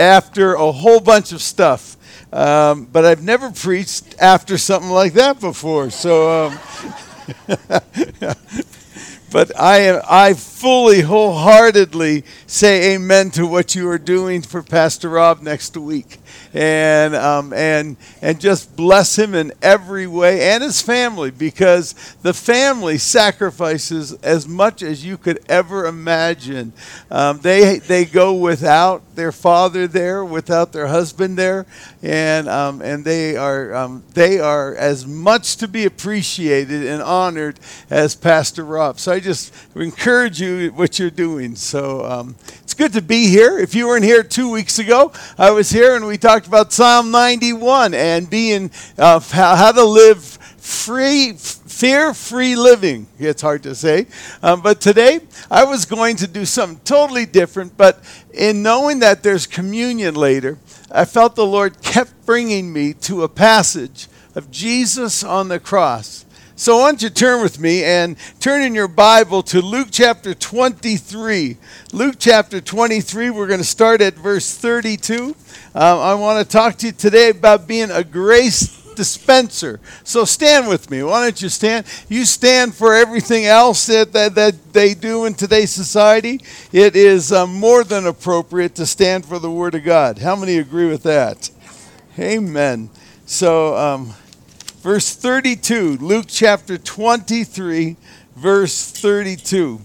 after a whole bunch of stuff. Um, but I've never preached after something like that before. So, um, but I am, I fully, wholeheartedly say amen to what you are doing for Pastor Rob next week and um, and and just bless him in every way and his family because the family sacrifices as much as you could ever imagine. Um, they they go without their father there, without their husband there, and um, and they are um, they are as much to be appreciated and honored as Pastor Rob. So I just encourage you what you're doing. So um, it's good to be here. If you weren't here two weeks ago, I was here and we talked about Psalm 91 and being uh, how to live free, fear-free living. It's hard to say, um, but today I was going to do something totally different. But in knowing that there's communion later, I felt the Lord kept bringing me to a passage of Jesus on the cross. So why don't you turn with me and turn in your Bible to Luke chapter 23. Luke chapter 23, we're going to start at verse 32. Uh, I want to talk to you today about being a grace dispenser. So stand with me. Why don't you stand? You stand for everything else that, that, that they do in today's society. It is uh, more than appropriate to stand for the Word of God. How many agree with that? Amen. So, um, verse 32, Luke chapter 23, verse 32.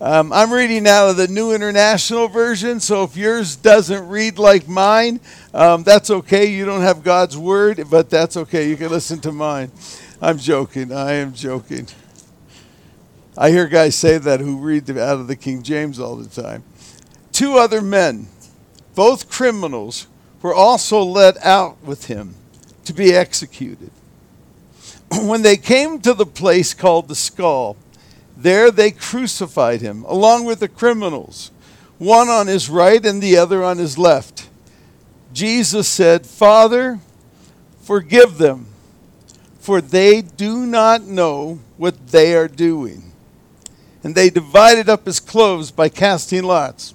Um, I'm reading out of the New International Version, so if yours doesn't read like mine, um, that's okay. You don't have God's Word, but that's okay. You can listen to mine. I'm joking. I am joking. I hear guys say that who read out of the King James all the time. Two other men, both criminals, were also led out with him to be executed. when they came to the place called the skull, there they crucified him, along with the criminals, one on his right and the other on his left. Jesus said, Father, forgive them, for they do not know what they are doing. And they divided up his clothes by casting lots.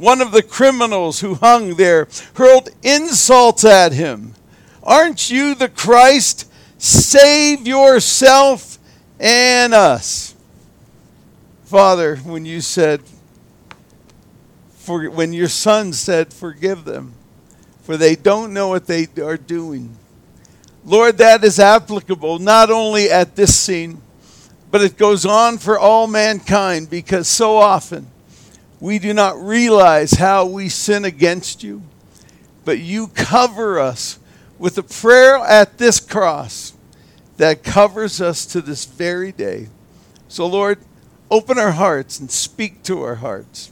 one of the criminals who hung there, hurled insults at him. Aren't you the Christ? Save yourself and us. Father, when you said, for, when your son said, forgive them, for they don't know what they are doing. Lord, that is applicable not only at this scene, but it goes on for all mankind because so often we do not realize how we sin against you, but you cover us with a prayer at this cross that covers us to this very day. So, Lord, open our hearts and speak to our hearts.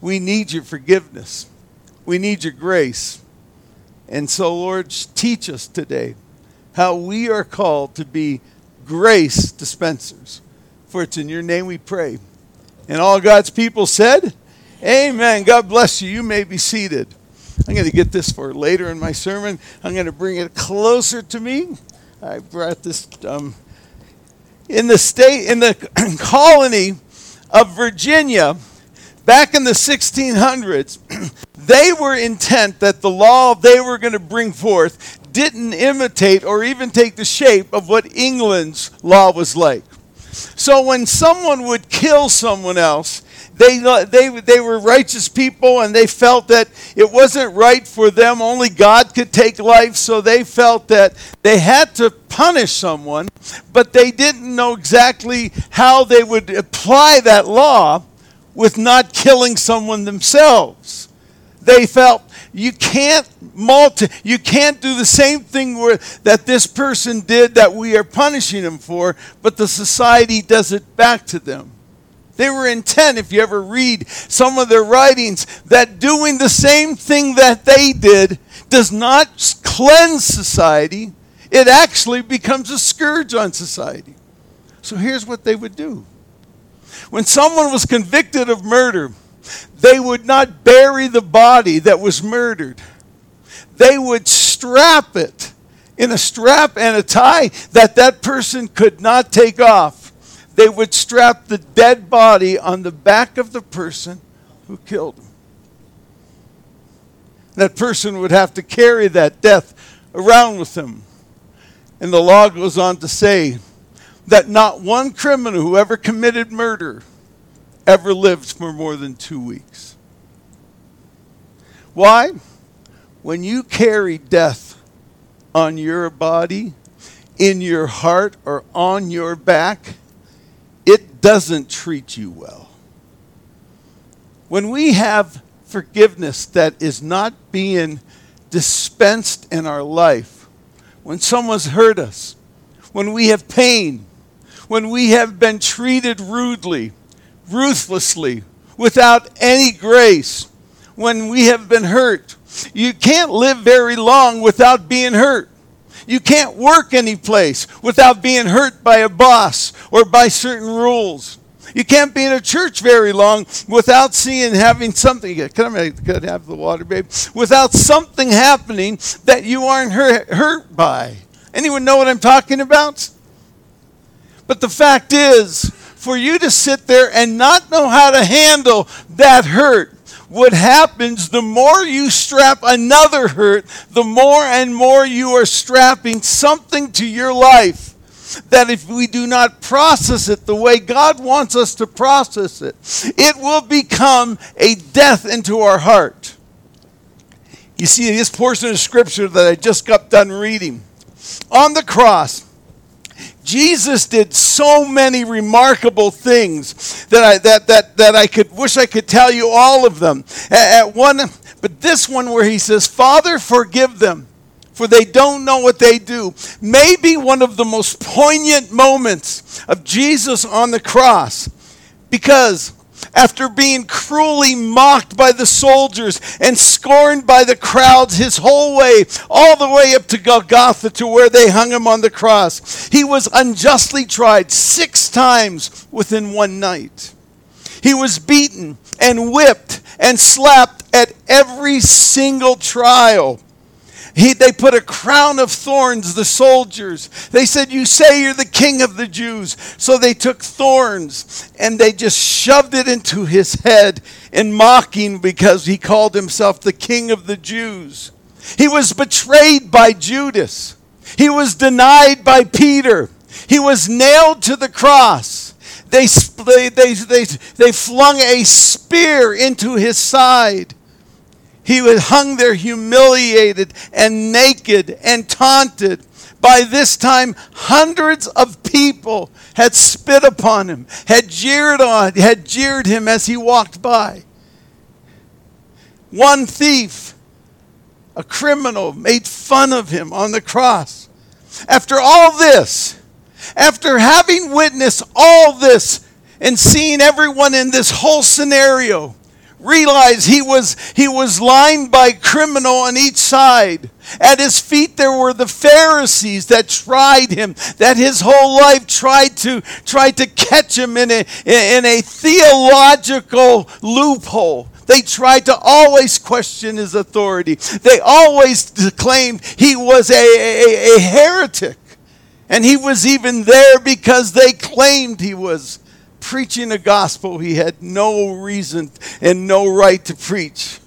We need your forgiveness, we need your grace. And so, Lord, teach us today how we are called to be grace dispensers. For it's in your name we pray. And all God's people said, Amen. God bless you. You may be seated. I'm going to get this for later in my sermon. I'm going to bring it closer to me. I brought this um, in the state, in the colony of Virginia, back in the 1600s, they were intent that the law they were going to bring forth didn't imitate or even take the shape of what England's law was like. So when someone would kill someone else, they, they, they were righteous people and they felt that it wasn't right for them. Only God could take life, so they felt that they had to punish someone, but they didn't know exactly how they would apply that law with not killing someone themselves. They felt you can't multi, you can't do the same thing where, that this person did that we are punishing them for, but the society does it back to them. They were intent, if you ever read some of their writings, that doing the same thing that they did does not cleanse society, it actually becomes a scourge on society. So here's what they would do when someone was convicted of murder, they would not bury the body that was murdered, they would strap it in a strap and a tie that that person could not take off. They would strap the dead body on the back of the person who killed him. That person would have to carry that death around with him. And the law goes on to say that not one criminal who ever committed murder ever lived for more than two weeks. Why? When you carry death on your body, in your heart, or on your back, it doesn't treat you well. When we have forgiveness that is not being dispensed in our life, when someone's hurt us, when we have pain, when we have been treated rudely, ruthlessly, without any grace, when we have been hurt, you can't live very long without being hurt. You can't work any place without being hurt by a boss or by certain rules. You can't be in a church very long without seeing having something. Can I could have the water, babe? Without something happening that you aren't hurt, hurt by. Anyone know what I'm talking about? But the fact is, for you to sit there and not know how to handle that hurt, what happens the more you strap another hurt, the more and more you are strapping something to your life that if we do not process it the way God wants us to process it, it will become a death into our heart. You see, this portion of scripture that I just got done reading on the cross, Jesus did so many remarkable things that I, that, that, that I could wish I could tell you all of them. At, one, but this one where he says, Father, forgive them, for they don't know what they do. Maybe one of the most poignant moments of Jesus on the cross. Because after being cruelly mocked by the soldiers and scorned by the crowds his whole way, all the way up to Golgotha to where they hung him on the cross. He was unjustly tried six times within one night. He was beaten and whipped and slapped at every single trial. He, they put a crown of thorns, the soldiers. They said, You say you're the king of the Jews. So they took thorns and they just shoved it into his head in mocking because he called himself the king of the Jews. He was betrayed by Judas. He was denied by Peter. He was nailed to the cross. They, they, they, they, they flung a spear into his side. He was hung there humiliated and naked and taunted. By this time, hundreds of people had spit upon him, had jeered on, had jeered him as he walked by. One thief, a criminal, made fun of him on the cross. After all this, after having witnessed all this and seeing everyone in this whole scenario, realize he was he was lined by criminal on each side. At his feet there were the pharisees that tried him that his whole life tried to tried to catch him in a in a theological loophole. They tried to always question his authority. They always claimed he was a, a, a heretic. And he was even there because they claimed he was preaching a gospel he had no reason and no right to preach.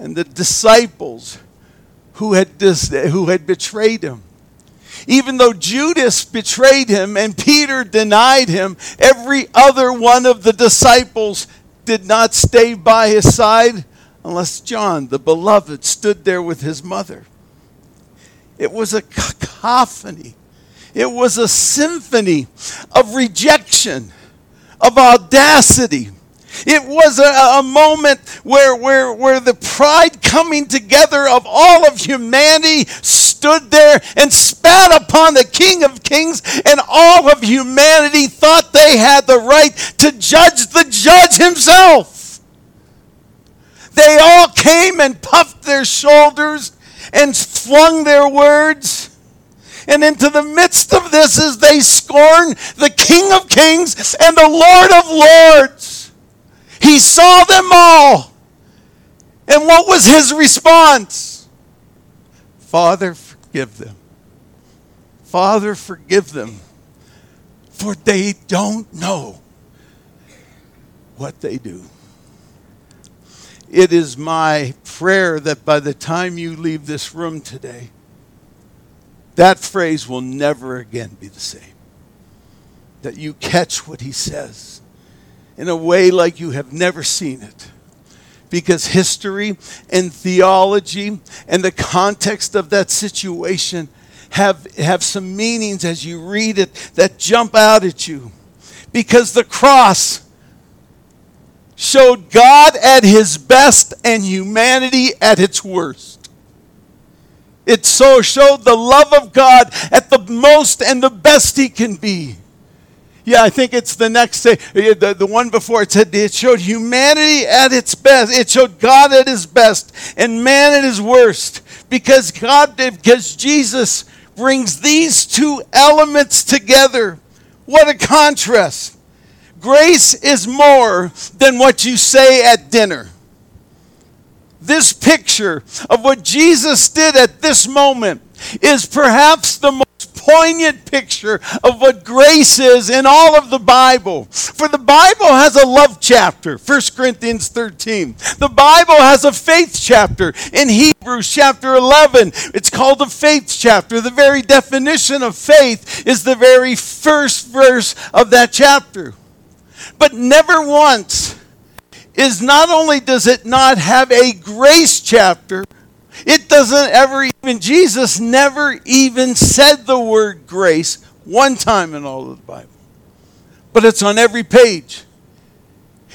And the disciples who had, dis- who had betrayed him. Even though Judas betrayed him and Peter denied him, every other one of the disciples did not stay by his side unless John, the beloved, stood there with his mother. It was a cacophony, it was a symphony of rejection of audacity. It was a, a, moment where, where, where the pride coming together of all of humanity stood there and spat upon the King of Kings, and all of humanity thought they had the right to judge the judge himself. They all came and puffed their shoulders and flung their words. And into the midst of this, as they scorn the King of Kings and the Lord of Lords, he saw them all. And what was his response? Father, forgive them. Father, forgive them, for they don't know what they do. It is my prayer that by the time you leave this room today, that phrase will never again be the same. That you catch what he says in a way like you have never seen it. Because history and theology and the context of that situation have, have some meanings as you read it that jump out at you. Because the cross showed God at his best and humanity at its worst. It so showed the love of God at the most and the best he can be. Yeah, I think it's the next day, the, the one before it said it showed humanity at its best. It showed God at his best and man at his worst. Because God, because Jesus brings these two elements together. What a contrast. Grace is more than what you say at dinner. This picture of what Jesus did at this moment is perhaps the most poignant picture of what grace is in all of the Bible. For the Bible has a love chapter, 1 Corinthians 13. The Bible has a faith chapter in Hebrews chapter 11. It's called a faith chapter. The very definition of faith is the very first verse of that chapter. But never once is not only does it not have a grace chapter, it doesn't ever even, Jesus never even said the word grace one time in all of the Bible. But it's on every page.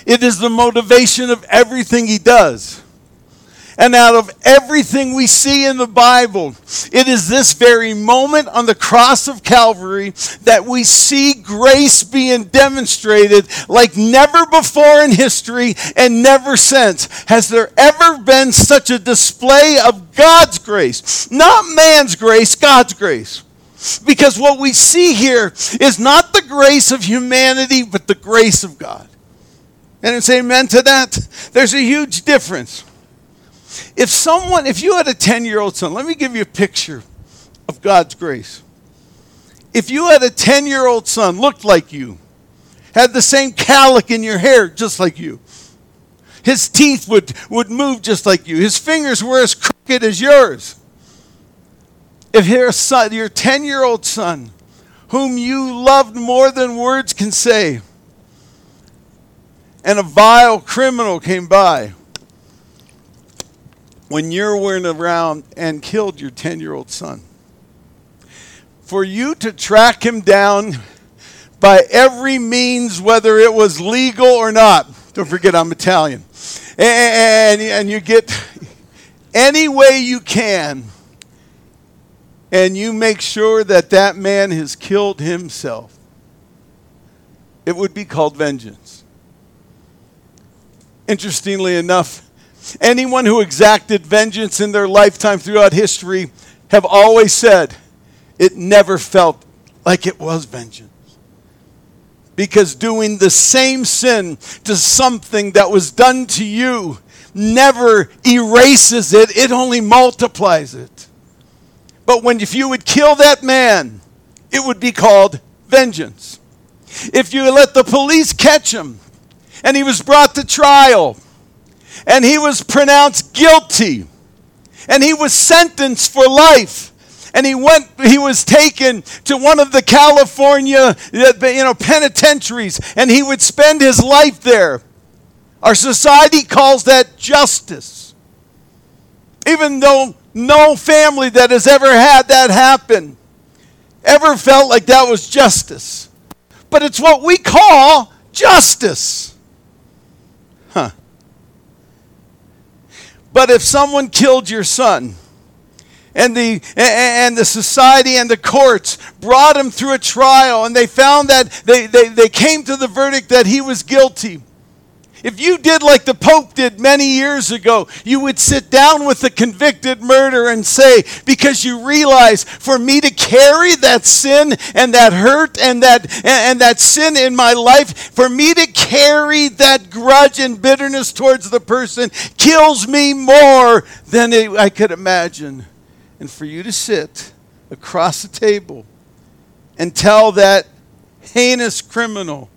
It is the motivation of everything he does. And out of everything we see in the Bible, it is this very moment on the cross of Calvary that we see grace being demonstrated like never before in history and never since. Has there ever been such a display of God's grace? Not man's grace, God's grace. Because what we see here is not the grace of humanity, but the grace of God. And it's amen to that. There's a huge difference. If someone, if you had a 10 year old son, let me give you a picture of God's grace. If you had a 10 year old son, looked like you, had the same calic in your hair just like you, his teeth would, would move just like you, his fingers were as crooked as yours. If your son, your 10 year old son, whom you loved more than words can say, and a vile criminal came by, when you weren't around and killed your 10 year old son. For you to track him down by every means, whether it was legal or not. Don't forget, I'm Italian. And, and you get any way you can, and you make sure that that man has killed himself. It would be called vengeance. Interestingly enough, Anyone who exacted vengeance in their lifetime throughout history have always said it never felt like it was vengeance. Because doing the same sin to something that was done to you never erases it, it only multiplies it. But when if you would kill that man, it would be called vengeance. If you let the police catch him and he was brought to trial, and he was pronounced guilty. And he was sentenced for life. And he went he was taken to one of the california uh, you know penitentiaries. And he would spend his life there. Our society calls that justice. Even though no family that has ever had that happen ever felt like that was justice. But it's what we call justice but if someone killed your son, and the and the society and the courts brought him through a trial and they found that they, they, they came to the verdict that he was guilty If you did like the Pope did many years ago, you would sit down with the convicted murderer and say, because you realize for me to carry that sin and that hurt and that, and, and that sin in my life, for me to carry that grudge and bitterness towards the person kills me more than I could imagine. And for you to sit across the table and tell that heinous criminal,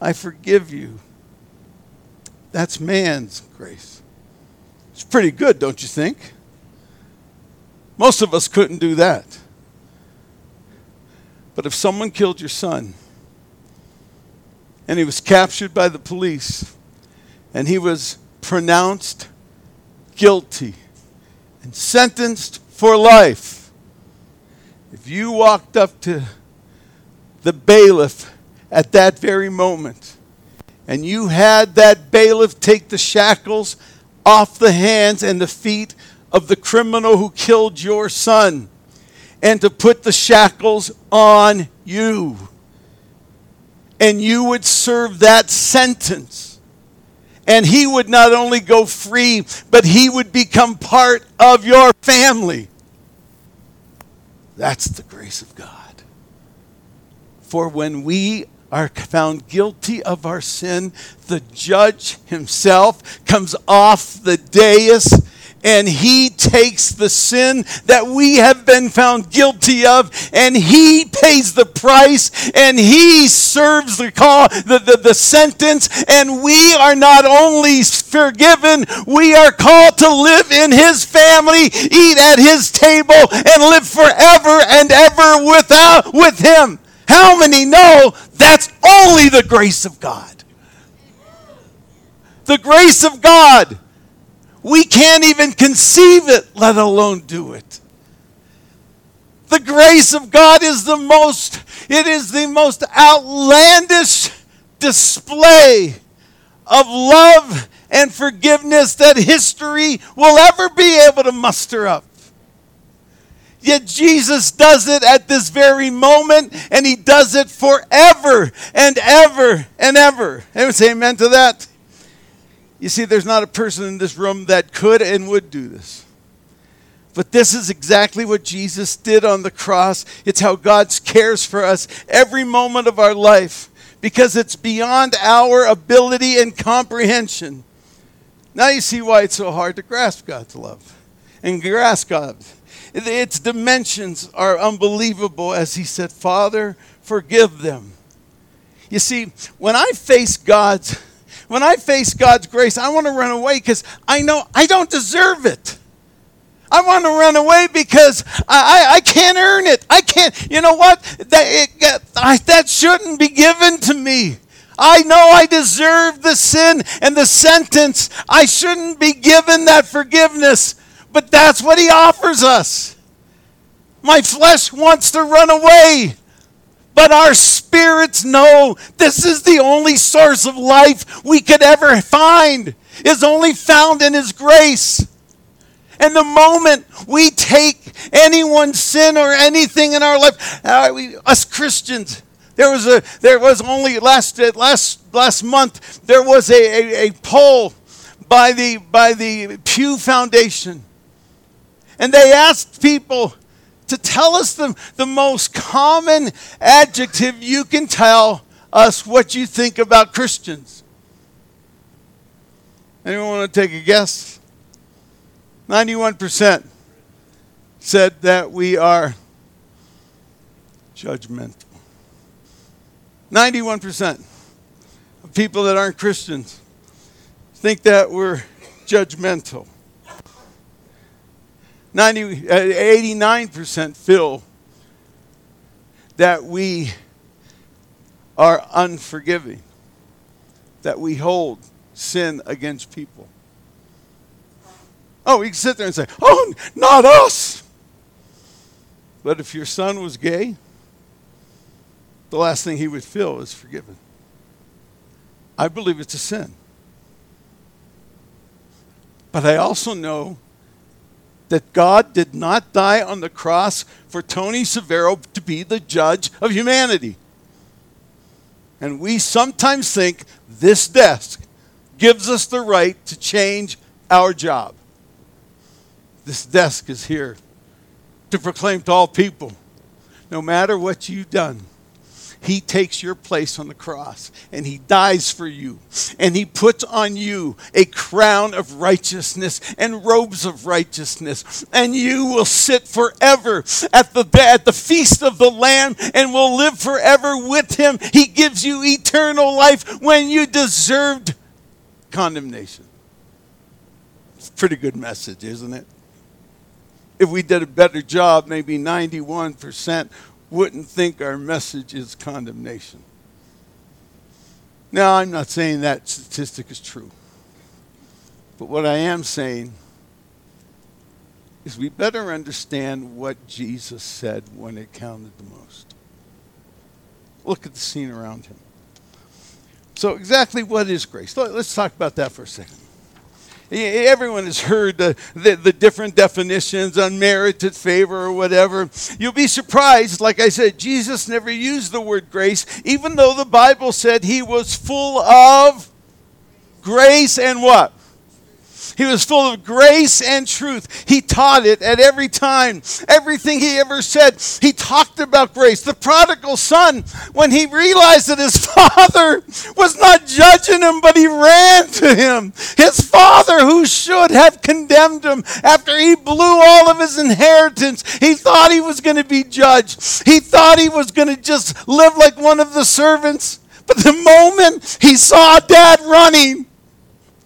I forgive you that's man's grace. It's pretty good, don't you think? Most of us couldn't do that. But if someone killed your son and he was captured by the police and he was pronounced guilty and sentenced for life, if you walked up to the bailiff at that very moment and you had that bailiff take the shackles off the hands and the feet of the criminal who killed your son and to put the shackles on you. And you would serve that sentence. And he would not only go free, but he would become part of your family. That's the grace of God. For when we are found guilty of our sin, the judge himself comes off the dais and he takes the sin that we have been found guilty of and he pays the price and he serves the call the, the, the sentence and we are not only forgiven we are called to live in his family eat at his table and live forever and ever without with him. How many know that's only the grace of God? The grace of God. We can't even conceive it, let alone do it. The grace of God is the most, it is the most outlandish display of love and forgiveness that history will ever be able to muster up. Yet Jesus does it at this very moment, and he does it forever and ever and ever. Anyone say amen to that? You see, there's not a person in this room that could and would do this. But this is exactly what Jesus did on the cross. It's how God cares for us every moment of our life because it's beyond our ability and comprehension. Now you see why it's so hard to grasp God's love and grasp God. Its dimensions are unbelievable as he said, Father, forgive them. You see, when I face God's when I face God's grace, I want to run away because I know I don't deserve it. I want to run away because I, I, I, can't earn it. I can't, you know what? That, it, I, that shouldn't be given to me. I know I deserve the sin and the sentence. I shouldn't be given that forgiveness. But that's what he offers us. My flesh wants to run away. But our spirits know this is the only source of life we could ever find, is only found in His grace. And the moment we take anyone's sin or anything in our life, uh, we, us Christians, there was a there was only last last last month there was a, a, a poll by the by the Pew Foundation and they asked people to tell us the, the most common adjective you can tell us what you think about Christians. Anyone want to take a guess? 91% said that we are judgmental. 91% of people that aren't Christians think that we're judgmental. 90, uh, 89% feel that we are unforgiving, that we hold sin against people. Oh, we can sit there and say, oh, not us. But if your son was gay, the last thing he would feel is forgiven. I believe it's a sin. But I also know that God did not die on the cross for Tony Severo to be the judge of humanity. And we sometimes think this desk gives us the right to change our job. This desk is here to proclaim to all people no matter what you've done, he takes your place on the cross and he dies for you. And he puts on you a crown of righteousness and robes of righteousness. And you will sit forever at the, at the feast of the Lamb and will live forever with him. He gives you eternal life when you deserved condemnation. It's a pretty good message, isn't it? If we did a better job, maybe 91% wouldn't think our message is condemnation. Now, I'm not saying that statistic is true. But what I am saying is we better understand what Jesus said when it counted the most. Look at the scene around him. So, exactly what is grace? Let's talk about that for a second. Everyone has heard the, the, the, different definitions, unmerited favor or whatever. You'll be surprised, like I said, Jesus never used the word grace, even though the Bible said he was full of grace and what? He was full of grace and truth. He taught it at every time. Everything he ever said, he talked about grace. The prodigal son, when he realized that his father was not judging him, but he ran to him. His father, who should have condemned him after he blew all of his inheritance, he thought he was going to be judged. He thought he was going to just live like one of the servants. But the moment he saw dad running,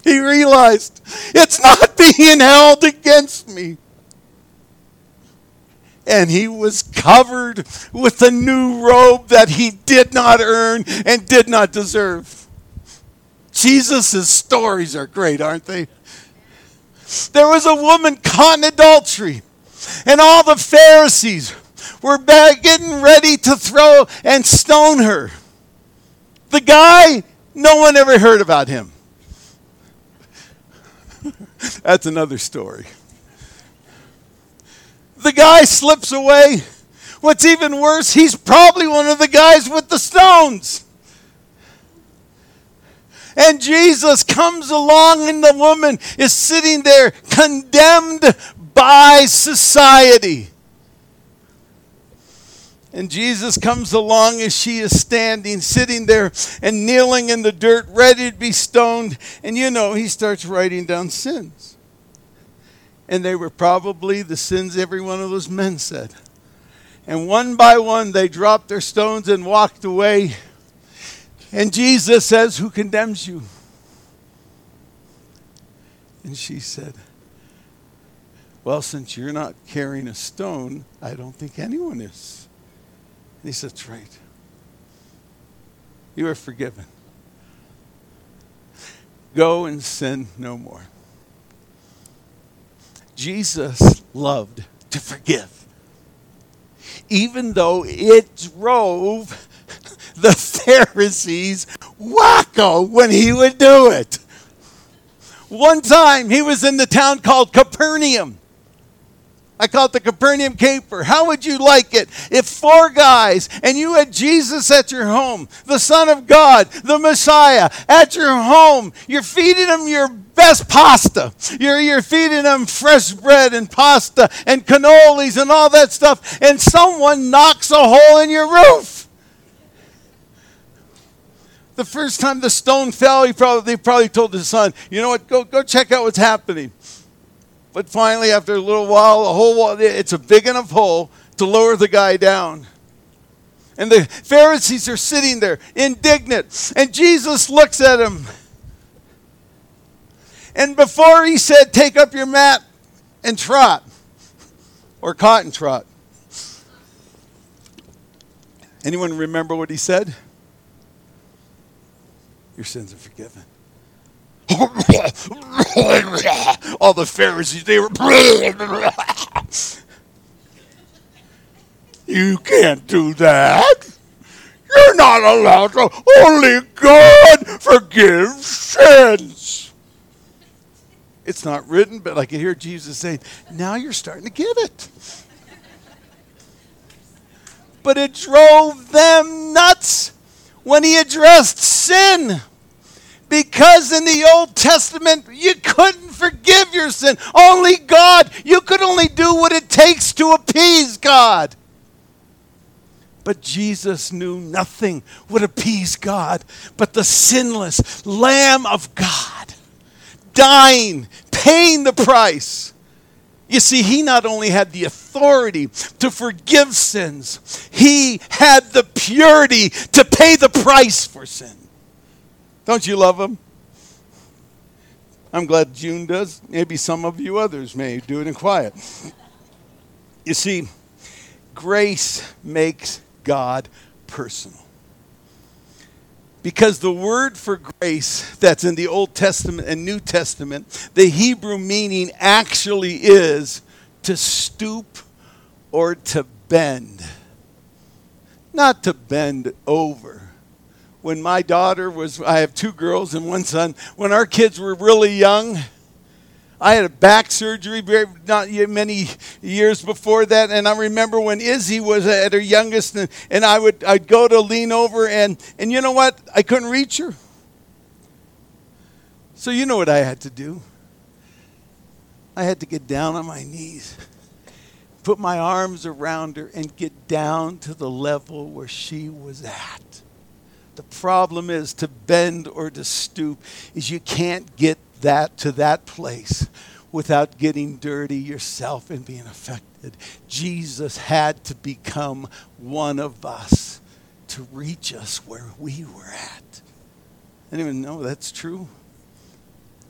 he realized it's not being held against me. And he was covered with a new robe that he did not earn and did not deserve. Jesus' stories are great, aren't they? There was a woman caught in adultery, and all the Pharisees were getting ready to throw and stone her. The guy, no one ever heard about him. That's another story. The guy slips away. What's even worse, he's probably one of the guys with the stones. And Jesus comes along, and the woman is sitting there condemned by society. And Jesus comes along as she is standing, sitting there and kneeling in the dirt, ready to be stoned. And you know, he starts writing down sins. And they were probably the sins every one of those men said. And one by one, they dropped their stones and walked away. And Jesus says, Who condemns you? And she said, Well, since you're not carrying a stone, I don't think anyone is. And he said, That's right. You are forgiven. Go and sin no more. Jesus loved to forgive, even though it drove the Pharisees wacko when he would do it. One time he was in the town called Capernaum. I call it the Capernaum caper. How would you like it if four guys and you had Jesus at your home, the Son of God, the Messiah, at your home? You're feeding them your best pasta. You're, you're feeding them fresh bread and pasta and cannolis and all that stuff, and someone knocks a hole in your roof. The first time the stone fell, he probably, they probably told his son, You know what? Go, go check out what's happening. But finally, after a little while, a whole wall, it's a big enough hole to lower the guy down. And the Pharisees are sitting there indignant. And Jesus looks at him. And before he said, Take up your mat and trot, or cotton trot. Anyone remember what he said? Your sins are forgiven. All the Pharisees, they were. you can't do that. You're not allowed to. Only God forgives sins. It's not written, but I can hear Jesus saying, now you're starting to get it. But it drove them nuts when he addressed sin because in the Old Testament, you couldn't forgive your sin. Only God. You could only do what it takes to appease God. But Jesus knew nothing would appease God but the sinless Lamb of God, dying, paying the price. You see, he not only had the authority to forgive sins, he had the purity to pay the price for sin. Don't you love them? I'm glad June does. Maybe some of you others may do it in quiet. You see, grace makes God personal. Because the word for grace that's in the Old Testament and New Testament, the Hebrew meaning actually is to stoop or to bend. Not to bend over. When my daughter was, I have two girls and one son, when our kids were really young, I had a back surgery very, not many years before that, and I remember when Izzy was at her youngest, and, and I would I'd go to lean over, and and you know what? I couldn't reach her. So you know what I had to do? I had to get down on my knees, put my arms around her, and get down to the level where she was at. The problem is to bend or to stoop is you can't get that to that place without getting dirty yourself and being affected. Jesus had to become one of us to reach us where we were at. Anyone know that's true?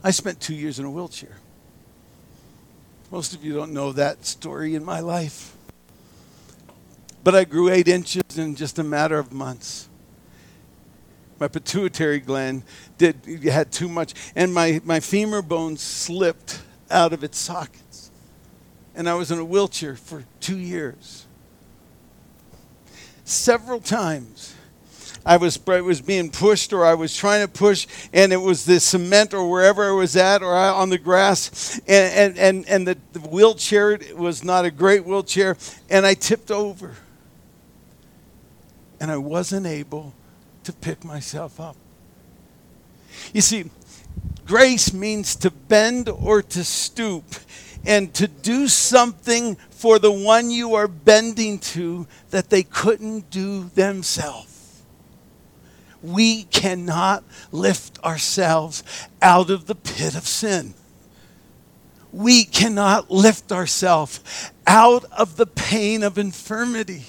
I spent two years in a wheelchair. Most of you don't know that story in my life. But I grew eight inches in just a matter of months my pituitary gland did had too much and my, my femur bone slipped out of its sockets and i was in a wheelchair for two years several times I was, I was being pushed or I was trying to push, and it was the cement or wherever I was at or on the grass, and, and, and, and the, the wheelchair was not a great wheelchair, and I tipped over. And I wasn't able to pick myself up. You see, grace means to bend or to stoop and to do something for the one you are bending to that they couldn't do themselves. We cannot lift ourselves out of the pit of sin. We cannot lift ourselves out of the pain of infirmity.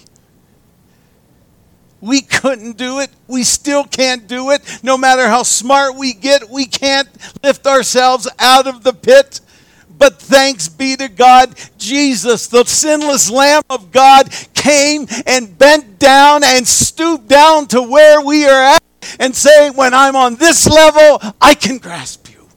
We couldn't do it. We still can't do it. No matter how smart we get, we can't lift ourselves out of the pit. But thanks be to God, Jesus, the sinless Lamb of God, came and bent down and stooped down to where we are at and saying, When I'm on this level, I can grasp you.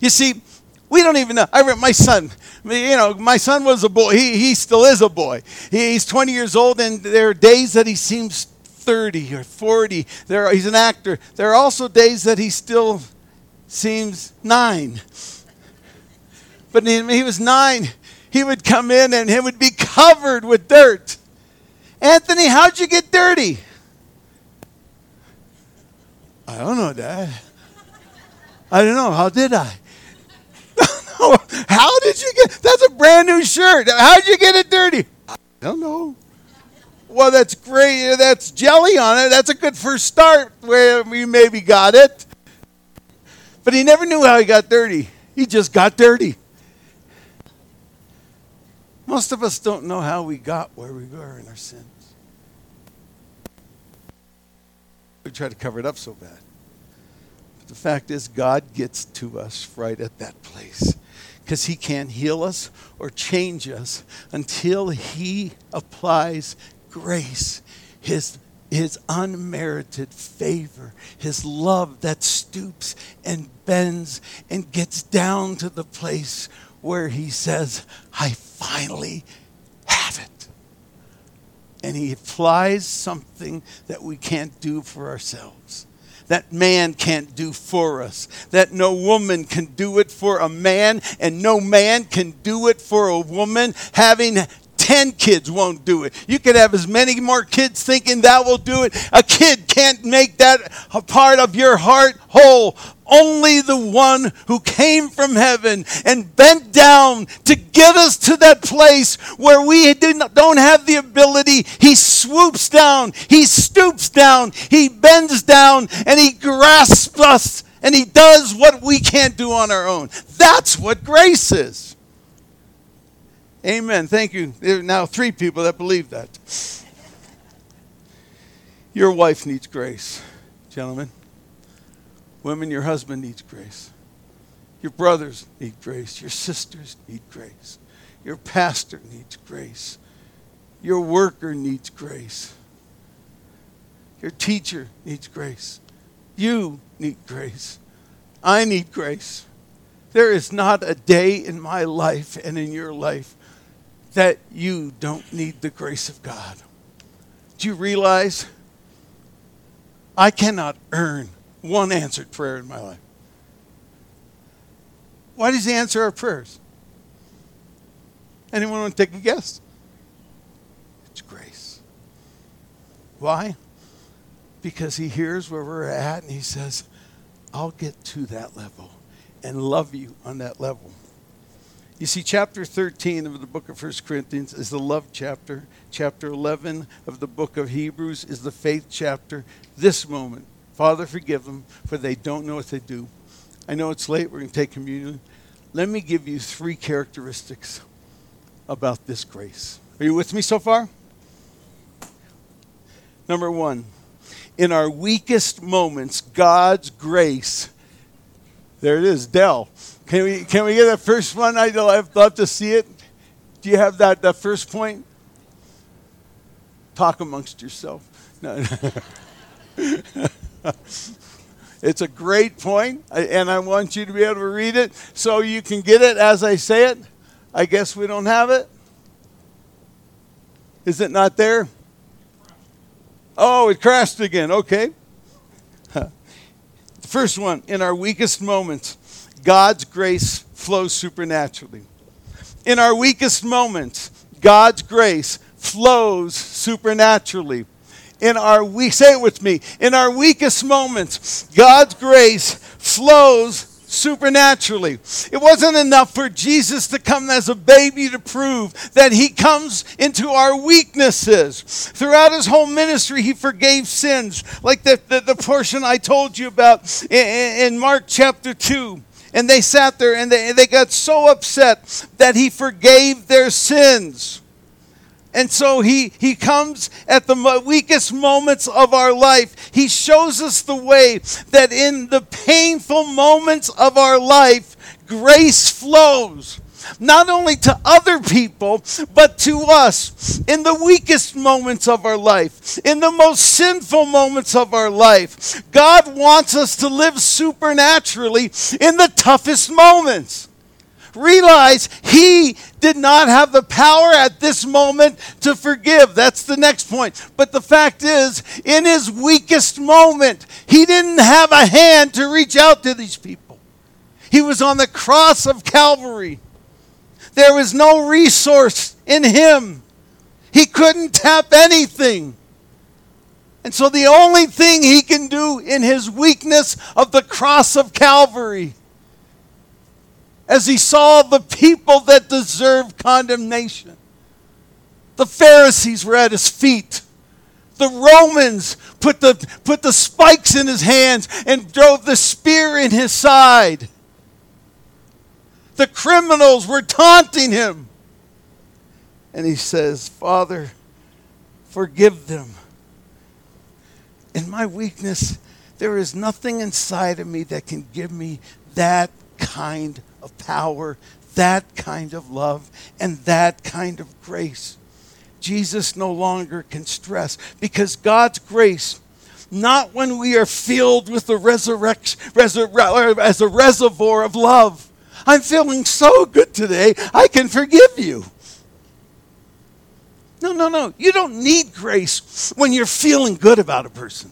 You see, we don't even know. I remember my son, you know, my son was a boy. He, he still is a boy. he's 20 years old, and there are days that he seems 30 or 40. There, he's an actor. There are also days that he still seems nine. But when he was nine, he would come in and he would be covered with dirt. Anthony, how'd you get dirty? I don't know, Dad. I don't know. How did I? How did you get? That's a brand new shirt. How'd you get it dirty? I don't know. Well, that's great. That's jelly on it. That's a good first start where we maybe got it. But he never knew how he got dirty. He just got dirty. Most of us don't know how we got where we were in our sins. We try to cover it up so bad. But the fact is, God gets to us right at that place because he can't heal us or change us until he applies grace, his, his unmerited favor, his love that stoops and bends and gets down to the place where he says, I finally have it. And he applies something that we can't do for ourselves that man can't do for us, that no woman can do it for a man, and no man can do it for a woman, having 10 kids won't do it. You could have as many more kids thinking that will do it. A kid can't make that a part of your heart whole. Only the one who came from heaven and bent down to get us to that place where we don't have the ability. He swoops down, he stoops down, he bends down, and he grasps us and he does what we can't do on our own. That's what grace is. Amen. Thank you. There are now three people that believe that. Your wife needs grace, gentlemen. Women, your husband needs grace. Your brothers need grace. Your sisters need grace. Your pastor needs grace. Your worker needs grace. Your teacher needs grace. You need grace. I need grace. There is not a day in my life and in your life that you don't need the grace of God. Do you realize I cannot earn one answered prayer in my life? Why does he answer our prayers? Anyone want to take a guess? It's grace. Why? Because he hears where we're at and he says, I'll get to that level and love you on that level. You see, chapter 13 of the book of 1 Corinthians is the love chapter. Chapter 11 of the book of Hebrews is the faith chapter. This moment, Father, forgive them, for they don't know what they do. I know it's late. We're going to take communion. Let me give you three characteristics about this grace. Are you with me so far? Number one, in our weakest moments, God's grace. There it is, Dell. Can we, can we get that first one? I'd love to see it. Do you have that, that first point? Talk amongst yourself. No. it's a great point, and I want you to be able to read it so you can get it as I say it. I guess we don't have it. Is it not there? Oh, it crashed again. Okay. the first one in our weakest moments, God's grace flows supernaturally. In our weakest moments, God's grace flows supernaturally. In our we say it with me. In our weakest moments, God's grace flows supernaturally. It wasn't enough for Jesus to come as a baby to prove that he comes into our weaknesses. Throughout his whole ministry, he forgave sins, like the, the, the portion I told you about in, in Mark chapter 2. And they sat there and they, they got so upset that he forgave their sins. And so he, he comes at the weakest moments of our life. He shows us the way that in the painful moments of our life, grace flows. Not only to other people, but to us in the weakest moments of our life, in the most sinful moments of our life. God wants us to live supernaturally in the toughest moments realize he did not have the power at this moment to forgive. That's the next point. But the fact is, in his weakest moment, he didn't have a hand to reach out to these people. He was on the cross of Calvary. There was no resource in him. He couldn't tap anything. And so the only thing he can do in his weakness of the cross of Calvary as he saw the people that deserved condemnation. The Pharisees were at his feet. The Romans put the, put the spikes in his hands and drove the spear in his side. The criminals were taunting him. And he says, Father, forgive them. In my weakness, there is nothing inside of me that can give me that kind of power, that kind of love, and that kind of grace. Jesus no longer can stress because God's grace, not when we are filled with the resurrection resur- as a reservoir of love. I'm feeling so good today, I can forgive you. No, no, no. You don't need grace when you're feeling good about a person.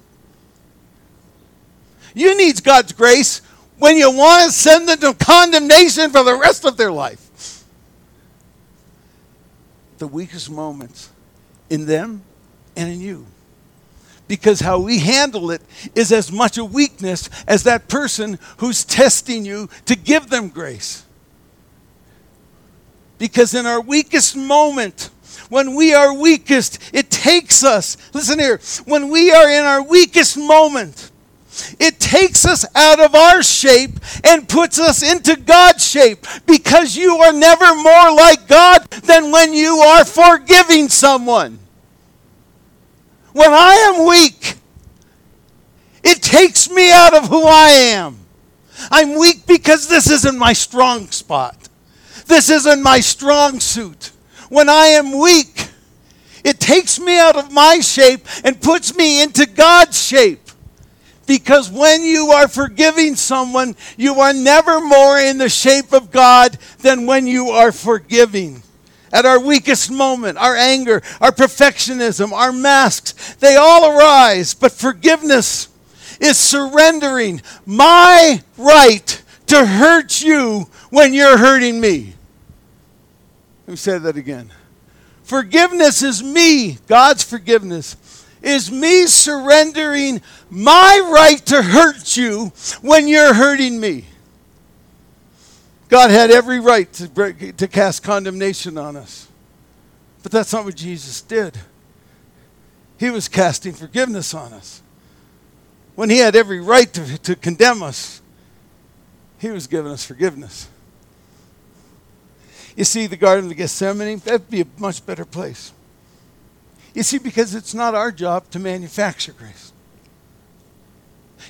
You need God's grace when you want to send them to condemnation for the rest of their life. the weakest moments in them and in you. Because how we handle it is as much a weakness as that person who's testing you to give them grace. Because in our weakest moment, when we are weakest, it takes us, listen here, when we are in our weakest moment, it takes us out of our shape and puts us into God's shape because you are never more like God than when you are forgiving someone. When I am weak, it takes me out of who I am. I'm weak because this isn't my strong spot. This isn't my strong suit. When I am weak, it takes me out of my shape and puts me into God's shape. Because when you are forgiving someone, you are never more in the shape of God than when you are forgiving. At our weakest moment, our anger, our perfectionism, our masks, they all arise. But forgiveness is surrendering my right to hurt you when you're hurting me. Let me say that again. Forgiveness is me, God's forgiveness is me surrendering my right to hurt you when you're hurting me. God had every right to, break, to cast condemnation on us. But that's not what Jesus did. He was casting forgiveness on us. When he had every right to, to condemn us, he was giving us forgiveness. You see, the Garden of Gethsemane, that'd be a much better place. You see, because it's not our job to manufacture grace.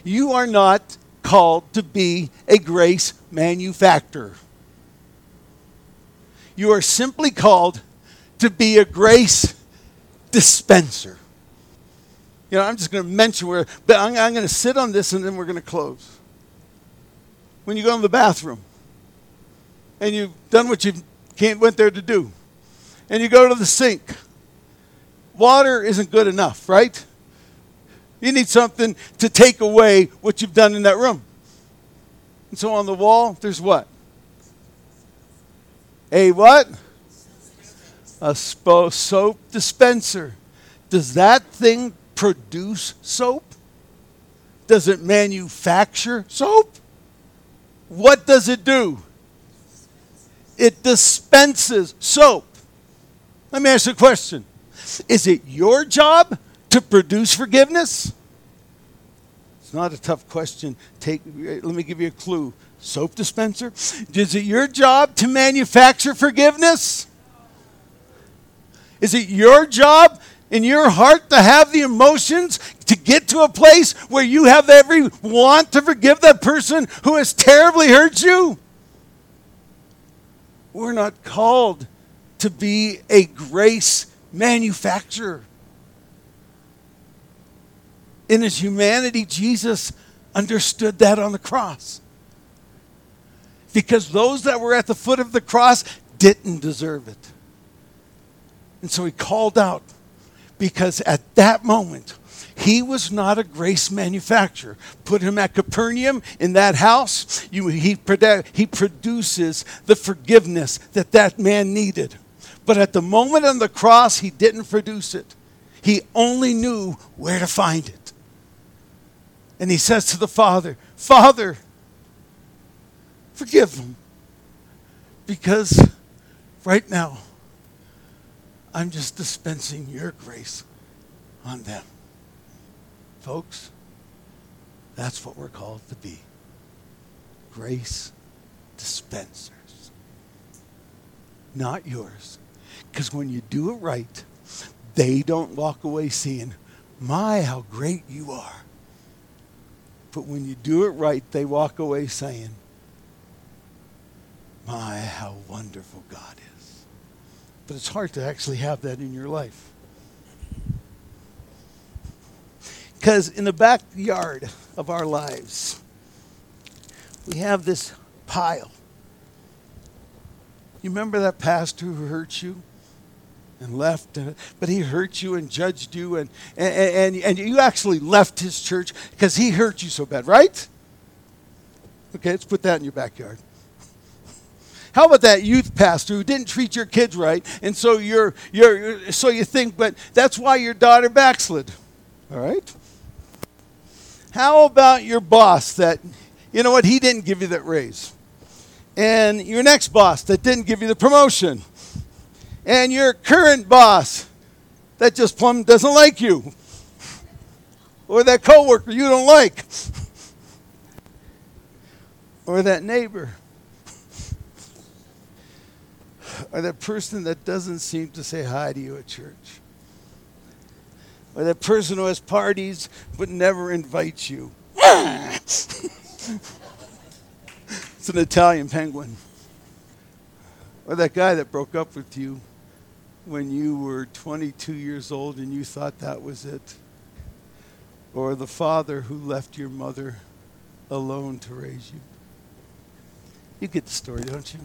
You are not called to be a grace manufacturer. You are simply called to be a grace dispenser. You know, I'm just going to mention where, but I'm, I'm going to sit on this and then we're going to close. When you go in the bathroom and you've done what you can't went there to do, and you go to the sink, water isn't good enough, right? You need something to take away what you've done in that room. And so on the wall, there's what? A what? A spo- soap dispenser. Does that thing produce soap? Does it manufacture soap? What does it do? It dispenses soap. Let me ask you a question is it your job to produce forgiveness? It's not a tough question. Take, let me give you a clue. Soap dispenser? Is it your job to manufacture forgiveness? Is it your job in your heart to have the emotions to get to a place where you have every want to forgive that person who has terribly hurt you? We're not called to be a grace manufacturer. In his humanity, Jesus understood that on the cross. Because those that were at the foot of the cross didn't deserve it. And so he called out because at that moment, he was not a grace manufacturer. Put him at Capernaum in that house, you, he, he produces the forgiveness that that man needed. But at the moment on the cross, he didn't produce it. He only knew where to find it. And he says to the Father, Father, forgive them. Because right now, I'm just dispensing your grace on them. Folks, that's what we're called to be grace dispensers. Not yours, because when you do it right, they don't walk away seeing, my, how great you are. But when you do it right, they walk away saying, my, how wonderful God is. But it's hard to actually have that in your life. Because in the backyard of our lives, we have this pile. You remember that pastor who hurt you? And left, but he hurt you and judged you, and, and, and, and you actually left his church because he hurt you so bad, right? Okay, let's put that in your backyard. How about that youth pastor who didn't treat your kids right, and so you're, you're so you think, but that's why your daughter backslid. All right. How about your boss that, you know what, he didn't give you that raise, and your next boss that didn't give you the promotion, and your current boss that just plumb doesn't like you, or that coworker you don't like, or that neighbor. Or that person that doesn't seem to say hi to you at church, or that person who has parties but never invites you. it's an Italian penguin. Or that guy that broke up with you when you were 22 years old and you thought that was it. Or the father who left your mother alone to raise you. You get the story, don't you?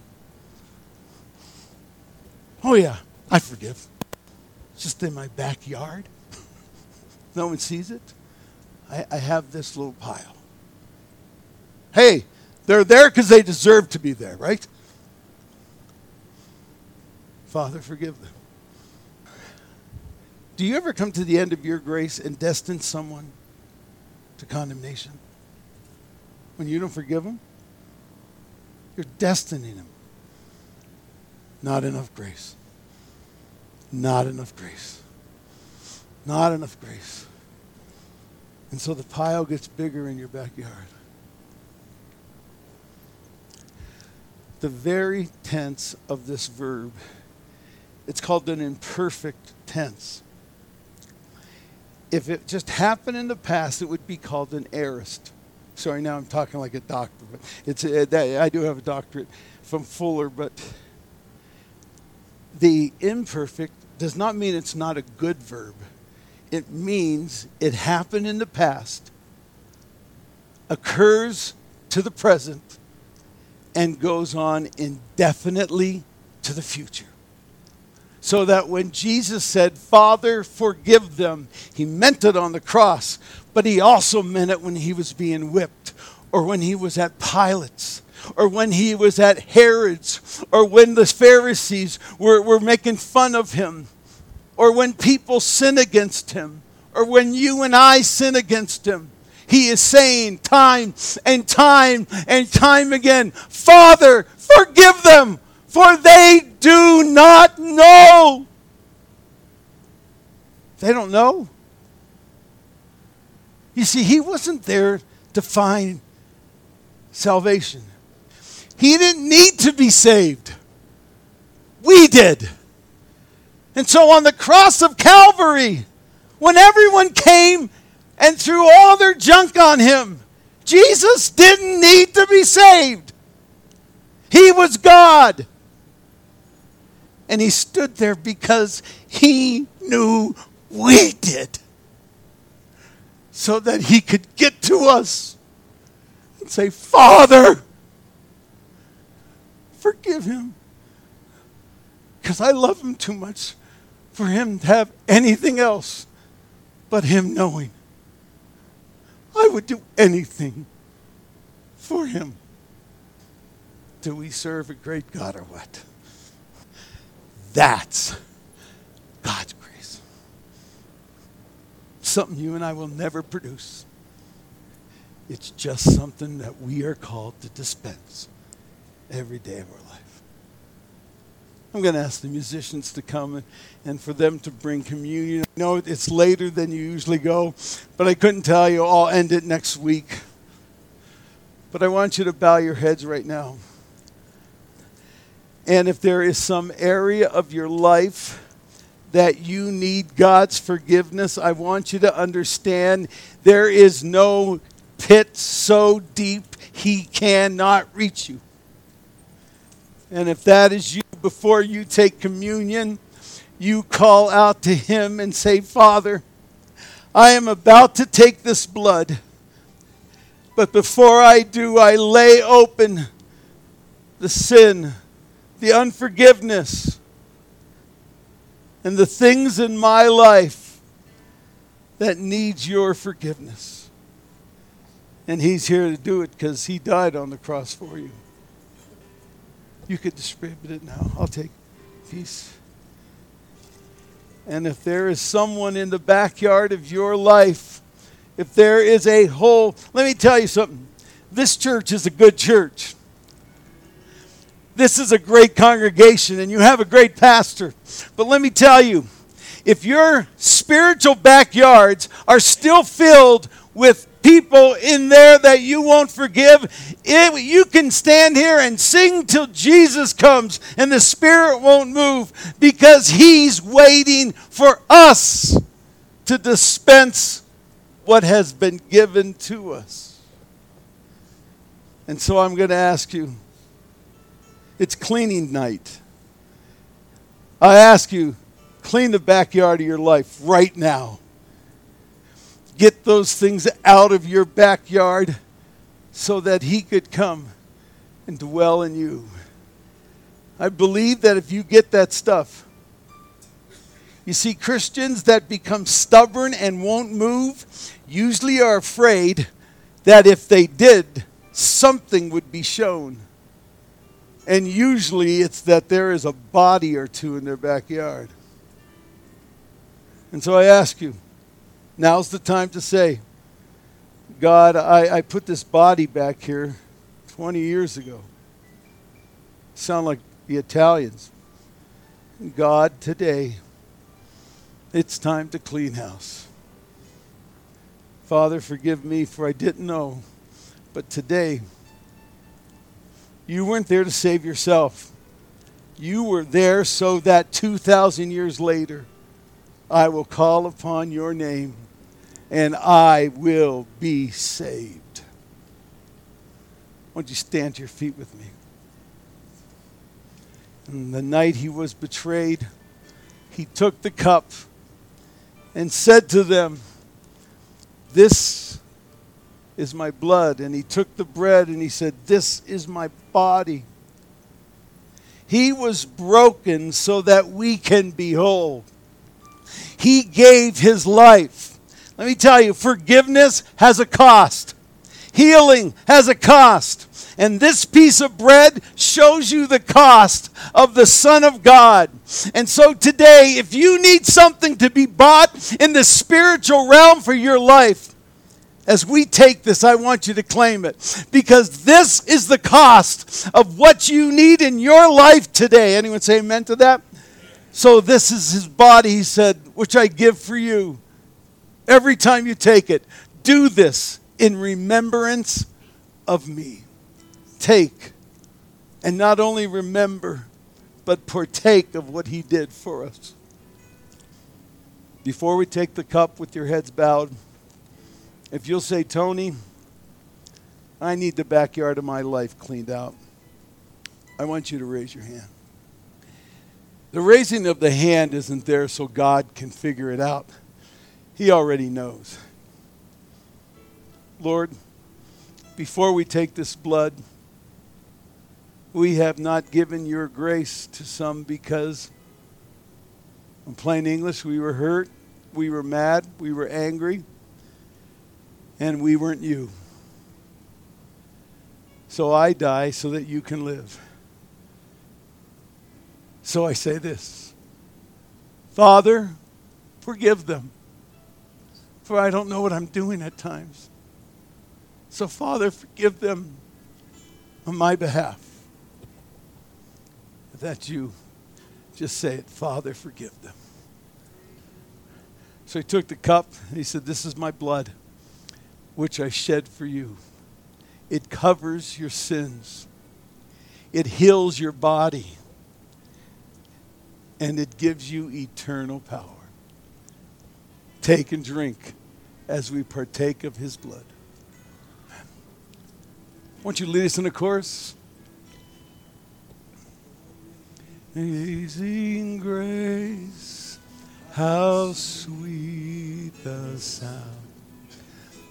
Oh, yeah, I forgive. It's just in my backyard. no one sees it. I, I have this little pile. Hey, they're there because they deserve to be there, right? Father, forgive them. Do you ever come to the end of your grace and destine someone to condemnation? When you don't forgive them? You're destining them. Not enough grace. Not enough grace. Not enough grace. And so the pile gets bigger in your backyard. The very tense of this verb, it's called an imperfect tense. If it just happened in the past, it would be called an aorist. Sorry, now I'm talking like a doctor, but it's uh, I do have a doctorate from Fuller, but the imperfect does not mean it's not a good verb. It means it happened in the past, occurs to the present, and goes on indefinitely to the future. So that when Jesus said, Father, forgive them, he meant it on the cross, but he also meant it when he was being whipped or when he was at Pilate's or when he was at Herod's, or when the Pharisees were, were making fun of him, or when people sin against him, or when you and I sin against him. He is saying time and time and time again, Father, forgive them, for they do not know. They don't know. You see, he wasn't there to find salvation. He didn't need to be saved. We did. And so on the cross of Calvary, when everyone came and threw all their junk on him, Jesus didn't need to be saved. He was God. And he stood there because he knew we did. So that he could get to us and say, Father, forgive him. Because I love him too much for him to have anything else but him knowing. I would do anything for him. Do we serve a great God or what? That's God's grace. Something you and I will never produce. It's just something that we are called to dispense every day of our life. I'm going to ask the musicians to come and, and for them to bring communion. I know it's later than you usually go, but I couldn't tell you. I'll end it next week. But I want you to bow your heads right now. And if there is some area of your life that you need God's forgiveness, I want you to understand there is no pit so deep he cannot reach you. And if that is you, before you take communion, you call out to Him and say, Father, I am about to take this blood. But before I do, I lay open the sin, the unforgiveness, and the things in my life that needs your forgiveness. And He's here to do it because He died on the cross for you. You could distribute it now. I'll take peace. And if there is someone in the backyard of your life, if there is a hole, let me tell you something. This church is a good church. This is a great congregation, and you have a great pastor. But let me tell you, if your spiritual backyards are still filled with people in there that you won't forgive, it, you can stand here and sing till Jesus comes and the Spirit won't move because He's waiting for us to dispense what has been given to us. And so I'm going to ask you it's cleaning night. I ask you, clean the backyard of your life right now. Get those things out of your backyard so that He could come and dwell in you. I believe that if you get that stuff, you see, Christians that become stubborn and won't move usually are afraid that if they did, something would be shown. And usually it's that there is a body or two in their backyard. And so I ask you, Now's the time to say, God, I, I put this body back here 20 years ago. Sound like the Italians. God, today, it's time to clean house. Father, forgive me for I didn't know. But today, you weren't there to save yourself. You were there so that 2,000 years later, I will call upon your name and I will be saved. Won't you stand to your feet with me? And the night he was betrayed, he took the cup and said to them, This is my blood. And he took the bread and he said, This is my body. He was broken so that we can be whole. He gave his life let me tell you, forgiveness has a cost. Healing has a cost. And this piece of bread shows you the cost of the Son of God. And so today, if you need something to be bought in the spiritual realm for your life, as we take this, I want you to claim it because this is the cost of what you need in your life today. Anyone say amen to that? So, this is his body, he said, which I give for you every time you take it. Do this in remembrance of me. Take and not only remember, but partake of what he did for us. Before we take the cup with your heads bowed, if you'll say, Tony, I need the backyard of my life cleaned out, I want you to raise your hand. The raising of the hand isn't there so God can figure it out. He already knows. Lord, before we take this blood, we have not given your grace to some because, in plain English, we were hurt, we were mad, we were angry, and we weren't you. So I die so that you can live. So I say this Father, forgive them for I don't know what I'm doing at times. So, Father, forgive them on my behalf. That you just say it, Father, forgive them. So he took the cup and he said, This is my blood, which I shed for you. It covers your sins, it heals your body, and it gives you eternal power. Take and drink as we partake of his blood. Won't you lead us in a chorus? Amazing grace, how sweet the sound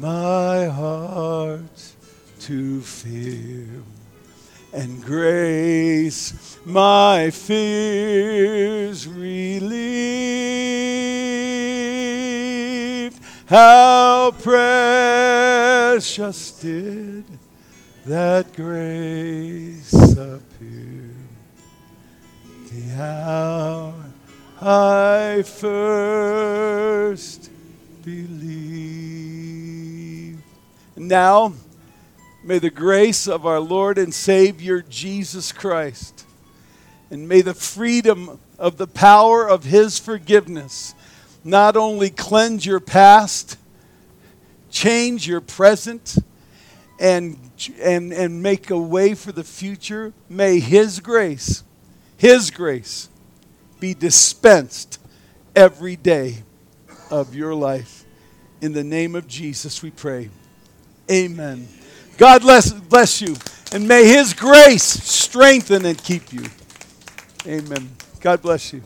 my heart to fear, and grace my fears relieved. How precious did that grace appear the hour I first believed. Now, may the grace of our Lord and Savior Jesus Christ and may the freedom of the power of His forgiveness not only cleanse your past, change your present, and, and, and make a way for the future, may His grace, His grace, be dispensed every day of your life. In the name of Jesus, we pray. Amen. God bless, bless you, and may His grace strengthen and keep you. Amen. God bless you.